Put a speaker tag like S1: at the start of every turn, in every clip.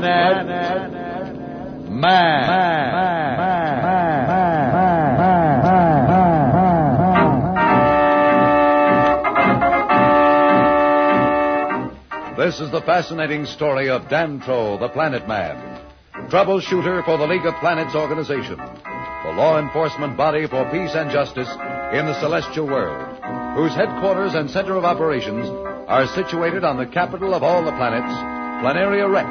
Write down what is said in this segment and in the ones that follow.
S1: Planet Man. This is the fascinating story of Dantro, the Planet Man, troubleshooter for the League of Planets organization, the law enforcement body for peace and justice in the celestial world, whose headquarters and center of operations are situated on the capital of all the planets, Planaria Rex.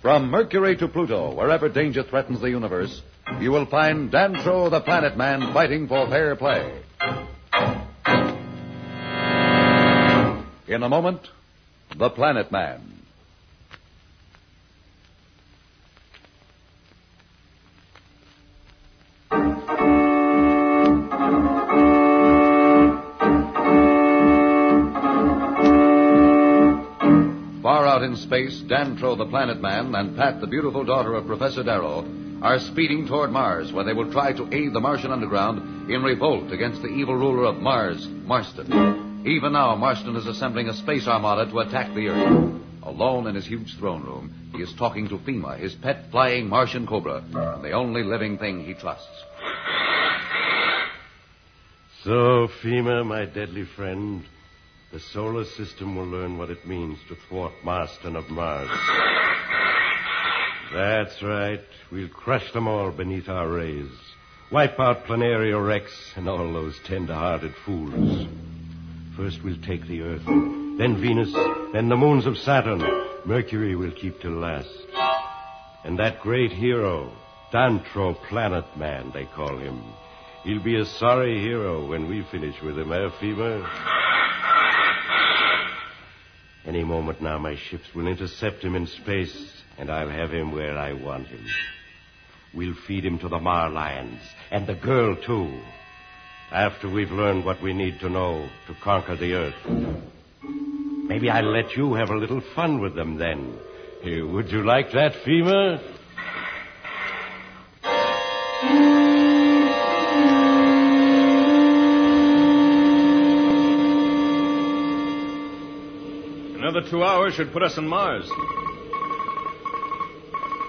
S1: From Mercury to Pluto, wherever danger threatens the universe, you will find Dantro the Planet Man fighting for fair play. In a moment, the Planet Man. Out in space, Dantro the Planet Man and Pat, the beautiful daughter of Professor Darrow, are speeding toward Mars, where they will try to aid the Martian underground in revolt against the evil ruler of Mars, Marston. Even now, Marston is assembling a space armada to attack the Earth. Alone in his huge throne room, he is talking to Fema, his pet flying Martian cobra, the only living thing he trusts.
S2: So, Fema, my deadly friend, the solar system will learn what it means to thwart Marston of Mars. That's right. We'll crush them all beneath our rays. Wipe out Planaria Rex and all those tender-hearted fools. First we'll take the Earth, then Venus, then the moons of Saturn. Mercury we'll keep till last. And that great hero, Dantro Planet Man, they call him. He'll be a sorry hero when we finish with him, eh, Fema? Any moment now, my ships will intercept him in space, and I'll have him where I want him. We'll feed him to the Mar lions, and the girl, too. After we've learned what we need to know to conquer the Earth. Maybe I'll let you have a little fun with them then. Here, would you like that, Fema?
S3: Another two hours should put us on Mars.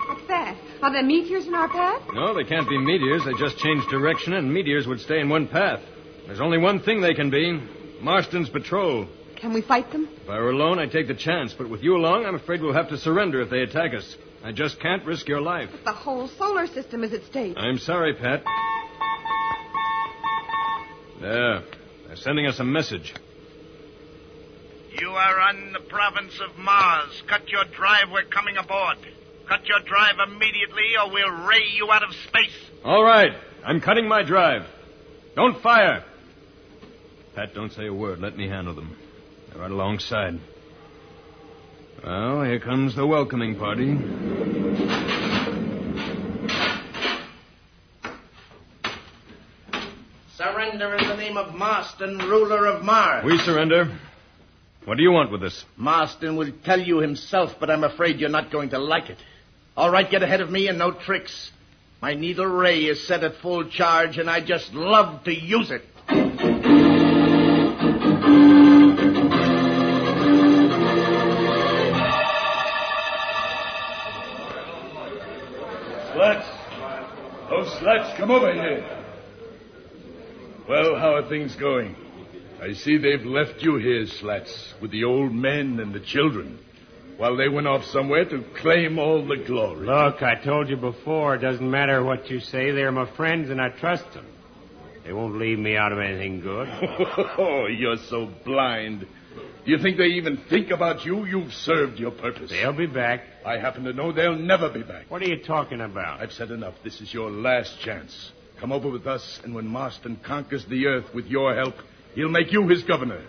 S4: What's that? Are there meteors in our path?
S3: No, they can't be meteors. They just change direction, and meteors would stay in one path. There's only one thing they can be Marston's patrol.
S4: Can we fight them?
S3: If I were alone, I'd take the chance, but with you along, I'm afraid we'll have to surrender if they attack us. I just can't risk your life.
S4: The whole solar system is at stake.
S3: I'm sorry, Pat. There. They're sending us a message.
S5: You are on the province of Mars. Cut your drive. We're coming aboard. Cut your drive immediately, or we'll ray you out of space.
S3: All right. I'm cutting my drive. Don't fire. Pat, don't say a word. Let me handle them. They're right alongside. Well, here comes the welcoming party.
S6: Surrender in the name of Marston, ruler of Mars.
S3: We surrender. What do you want with us?
S6: Marston will tell you himself, but I'm afraid you're not going to like it. All right, get ahead of me and no tricks. My needle ray is set at full charge, and I just love to use it.
S7: Slats. Oh, Slats, come over here. Well, how are things going? I see they've left you here, Slats, with the old men and the children, while they went off somewhere to claim all the glory.
S8: Look, I told you before, it doesn't matter what you say. They're my friends, and I trust them. They won't leave me out of anything good.
S7: Oh, you're so blind. Do you think they even think about you? You've served your purpose.
S8: They'll be back.
S7: I happen to know they'll never be back.
S8: What are you talking about?
S7: I've said enough. This is your last chance. Come over with us, and when Marston conquers the earth with your help, he'll make you his governor.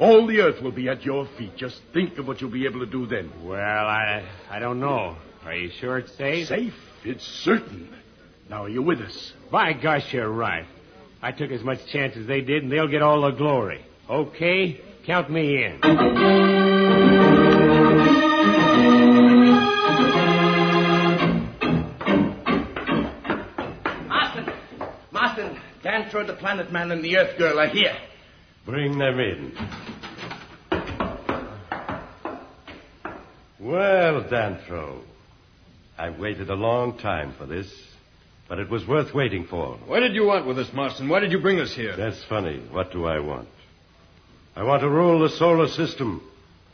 S7: All the earth will be at your feet. Just think of what you'll be able to do then.
S8: Well, I I don't know. Are you sure it's safe?
S7: Safe? It's certain. Now, are you with us?
S8: By gosh, you're right. I took as much chance as they did, and they'll get all the glory. Okay, count me in.
S6: Marston! Marston, Dantro, the Planet Man, and the Earth Girl are here.
S2: Bring them in. Well, Dantro, I've waited a long time for this, but it was worth waiting for.
S3: What did you want with us, Marston? Why did you bring us here?
S2: That's funny. What do I want? I want to rule the solar system,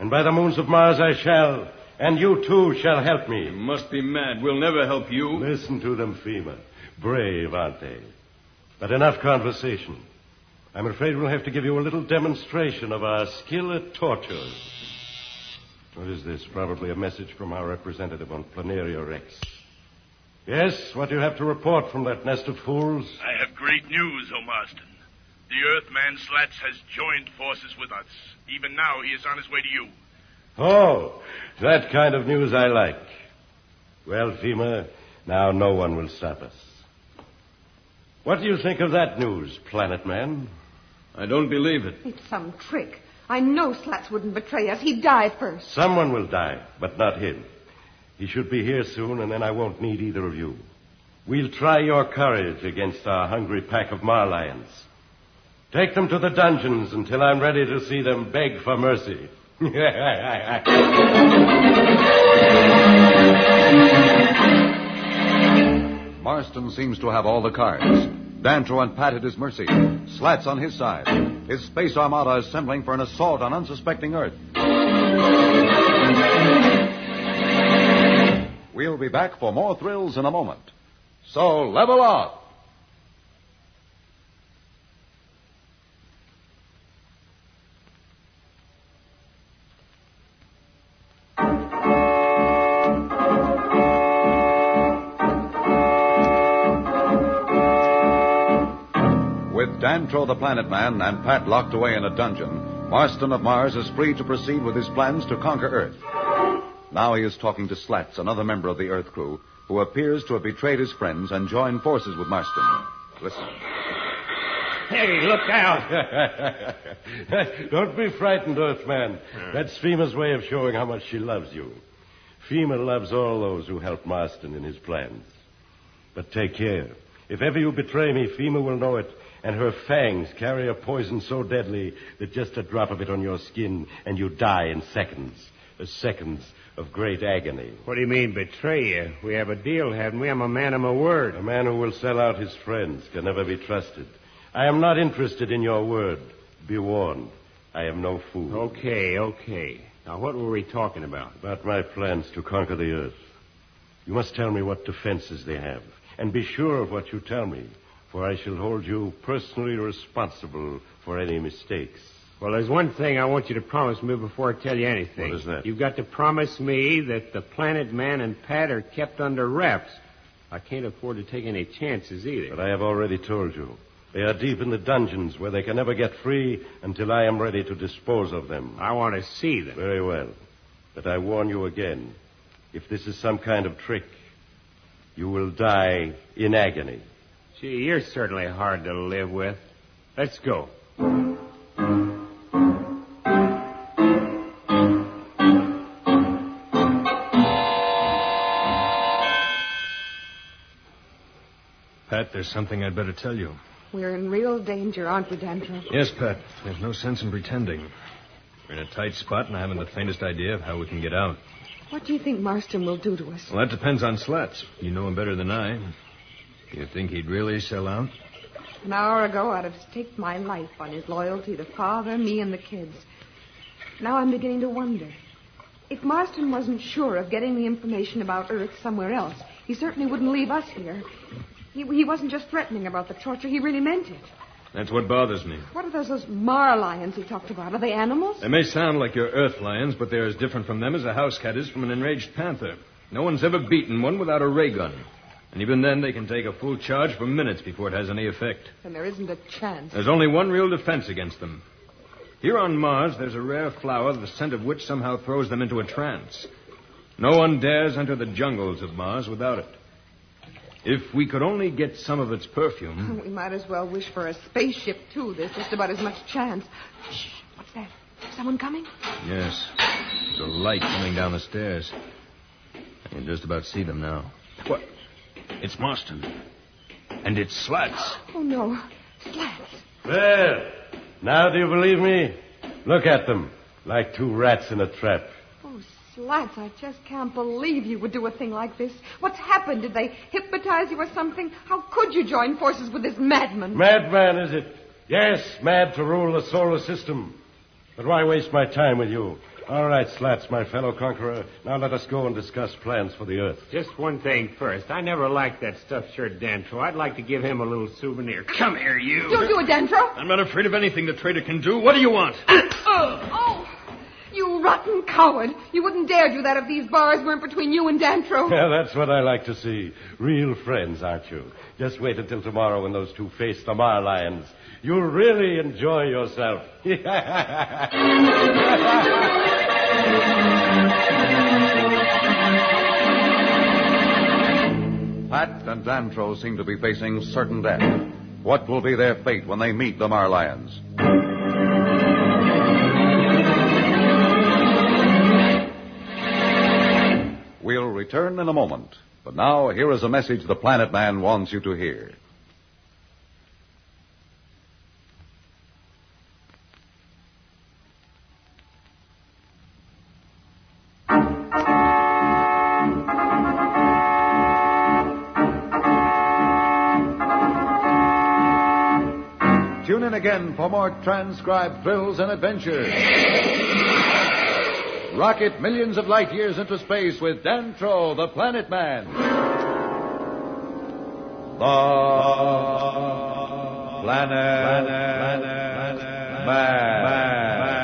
S2: and by the moons of Mars I shall, and you too shall help me.
S3: You must be mad. We'll never help you.
S2: Listen to them, Fema. Brave, aren't they? But enough conversation. I'm afraid we'll have to give you a little demonstration of our skill at torture. What is this? Probably a message from our representative on Planaria Rex. Yes, what do you have to report from that nest of fools?
S5: I have great news, O Marston. The Earthman Slats has joined forces with us. Even now, he is on his way to you.
S2: Oh, that kind of news I like. Well, Fema, now no one will stop us. What do you think of that news, Planet Man?
S3: I don't believe it.
S4: It's some trick. I know Slats wouldn't betray us. He'd die first.
S2: Someone will die, but not him. He should be here soon, and then I won't need either of you. We'll try your courage against our hungry pack of Marlions. Take them to the dungeons until I'm ready to see them beg for mercy.
S1: Marston seems to have all the cards. Dantro and Pat at his mercy. Slats on his side. His space armada assembling for an assault on unsuspecting Earth. We'll be back for more thrills in a moment. So level off. Dantro the Planet Man and Pat locked away in a dungeon, Marston of Mars is free to proceed with his plans to conquer Earth. Now he is talking to Slats, another member of the Earth crew, who appears to have betrayed his friends and joined forces with Marston. Listen.
S8: Hey, look out!
S2: Don't be frightened, Earthman. That's Fema's way of showing how much she loves you. Fema loves all those who help Marston in his plans. But take care. If ever you betray me, Fema will know it, and her fangs carry a poison so deadly that just a drop of it on your skin and you die in seconds. Uh, seconds of great agony.
S8: What do you mean, betray you? We have a deal, haven't we? I'm a man of my word.
S2: A man who will sell out his friends can never be trusted. I am not interested in your word. Be warned. I am no fool.
S8: Okay, okay. Now, what were we talking about?
S2: About my plans to conquer the earth. You must tell me what defenses they have. And be sure of what you tell me, for I shall hold you personally responsible for any mistakes.
S8: Well, there's one thing I want you to promise me before I tell you anything.
S2: What is that?
S8: You've got to promise me that the Planet Man and Pat are kept under wraps. I can't afford to take any chances either.
S2: But I have already told you. They are deep in the dungeons where they can never get free until I am ready to dispose of them.
S8: I want to see them.
S2: Very well. But I warn you again. If this is some kind of trick, you will die in agony.
S8: Gee, you're certainly hard to live with. Let's go.
S3: Pat, there's something I'd better tell you.
S4: We're in real danger, aren't we, Dantro?
S3: Yes, Pat. There's no sense in pretending. We're in a tight spot, and I haven't the faintest idea of how we can get out.
S4: What do you think Marston will do to us?
S3: Well, that depends on Slats. You know him better than I. You think he'd really sell out?
S4: An hour ago, I'd have staked my life on his loyalty to Father, me, and the kids. Now I'm beginning to wonder. If Marston wasn't sure of getting the information about Earth somewhere else, he certainly wouldn't leave us here. He, he wasn't just threatening about the torture, he really meant it.
S3: That's what bothers me.
S4: What are those, those Mar lions he talked about? Are they animals?
S3: They may sound like your Earth lions, but they're as different from them as a house cat is from an enraged panther. No one's ever beaten one without a ray gun. And even then, they can take a full charge for minutes before it has any effect.
S4: And there isn't a chance.
S3: There's only one real defense against them. Here on Mars, there's a rare flower, the scent of which somehow throws them into a trance. No one dares enter the jungles of Mars without it. If we could only get some of its perfume.
S4: We might as well wish for a spaceship, too. There's just about as much chance. Shh, what's that? Someone coming?
S3: Yes. There's a light coming down the stairs. I can just about see them now. What? It's Marston. And it's Slats.
S4: Oh, no. Slats.
S2: Well, now do you believe me? Look at them, like two rats in a trap.
S4: Oh, Slats, I just can't believe you would do a thing like this. What's happened? Did they hypnotize you or something? How could you join forces with this madman?
S2: Madman, is it? Yes, mad to rule the solar system. But why waste my time with you? All right, Slats, my fellow conqueror. Now let us go and discuss plans for the Earth.
S8: Just one thing first. I never liked that stuffed shirt Dantro. I'd like to give him a little souvenir. Come here, you.
S4: Don't do it, Dantro.
S3: I'm not afraid of anything the traitor can do. What do you want?
S4: Uh, oh, oh. you rotten coward. You wouldn't dare do that if these bars weren't between you and Dantro.
S2: Yeah, that's what I like to see. Real friends, aren't you? Just wait until tomorrow when those two face the Mar Lions. You'll really enjoy yourself.
S1: Pat and Dantro seem to be facing certain death. What will be their fate when they meet the Marlions? We'll return in a moment. But now, here is a message the Planet Man wants you to hear. Tune in again for more transcribed thrills and adventures. Rocket millions of light years into space with Dantro, the Planet Man. The Planet, Man.